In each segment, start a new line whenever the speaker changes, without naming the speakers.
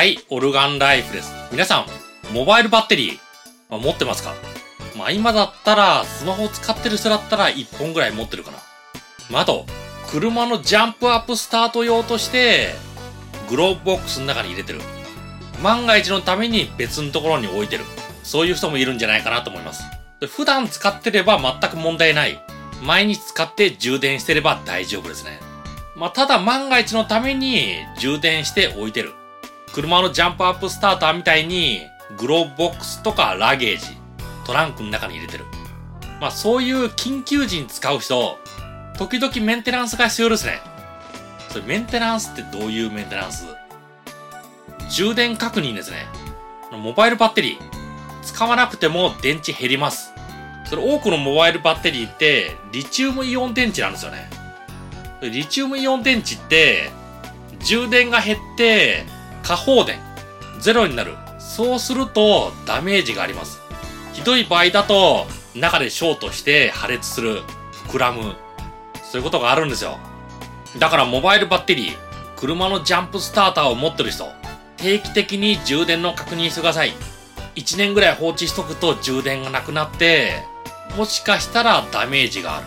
はい、オルガンライフです。皆さん、モバイルバッテリー、まあ持ってますか？まあ今だったら、スマホを使ってる人だったら1本ぐらい持ってるかな。まああと、車のジャンプアップスタート用として、グローブボックスの中に入れてる。万が一のために別のところに置いてる。そういう人もいるんじゃないかなと思います。普段使ってれば全く問題ない。毎日使って充電してれば大丈夫ですね。まあ、ただ万が一のために充電して置いてる。車のジャンプアップスターターみたいにグローブボックスとかラゲージ、トランクの中に入れてる。まあそういう緊急時に使う人、時々メンテナンスが必要ですね。それメンテナンスってどういうメンテナンス？充電確認ですね。モバイルバッテリー、使わなくても電池減ります。それ多くのモバイルバッテリーってリチウムイオン電池なんですよね。リチウムイオン電池って充電が減って過放電ゼロになる。そうするとダメージがあります。ひどい場合だと中でショートして破裂する、膨らむ。そういうことがあるんですよ。だからモバイルバッテリー、車のジャンプスターターを持ってる人、定期的に充電の確認してください。1年ぐらい放置しとくと充電がなくなって、もしかしたらダメージがある。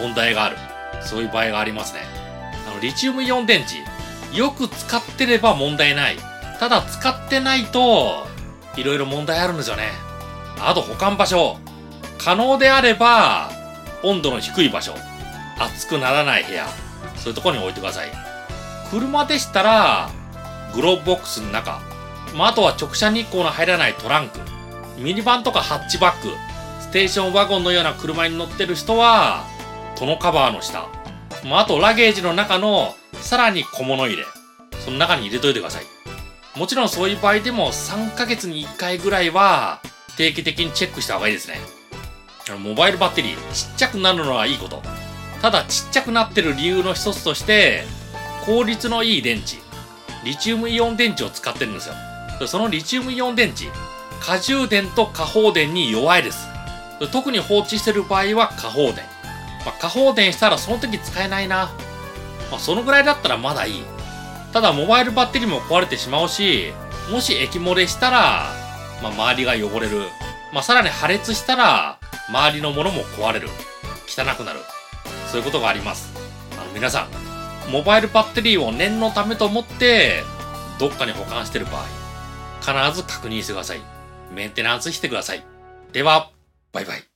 問題がある。そういう場合がありますね。あの、リチウムイオン電池、よく使ってれば問題ない。ただ使ってないと、いろいろ問題あるんですよね。あと保管場所。可能であれば、温度の低い場所。熱くならない部屋。そういうところに置いてください。車でしたら、グローブボックスの中。まあ、あとは直射日光の入らないトランク。ミニバンとかハッチバック。ステーションワゴンのような車に乗ってる人は、トノカバーの下。まあ、あとラゲージの中のさらに小物入れ。その中に入れといてください。もちろんそういう場合でも3ヶ月に1回ぐらいは定期的にチェックした方がいいですね。モバイルバッテリーちっちゃくなるのはいいこと。ただちっちゃくなってる理由の一つとして効率のいい電池。リチウムイオン電池を使ってるんですよ。そのリチウムイオン電池、過充電と過放電に弱いです。特に放置してる場合は過放電。まあ、過放電したらその時使えないな。まあ、そのぐらいだったらまだいい。ただモバイルバッテリーも壊れてしまうし、もし液漏れしたら、まあ、周りが汚れる。まあ、さらに破裂したら、周りのものも壊れる。汚くなる。そういうことがあります。あの皆さん、モバイルバッテリーを念のためと思って、どっかに保管してる場合、必ず確認してください。メンテナンスしてください。では、バイバイ。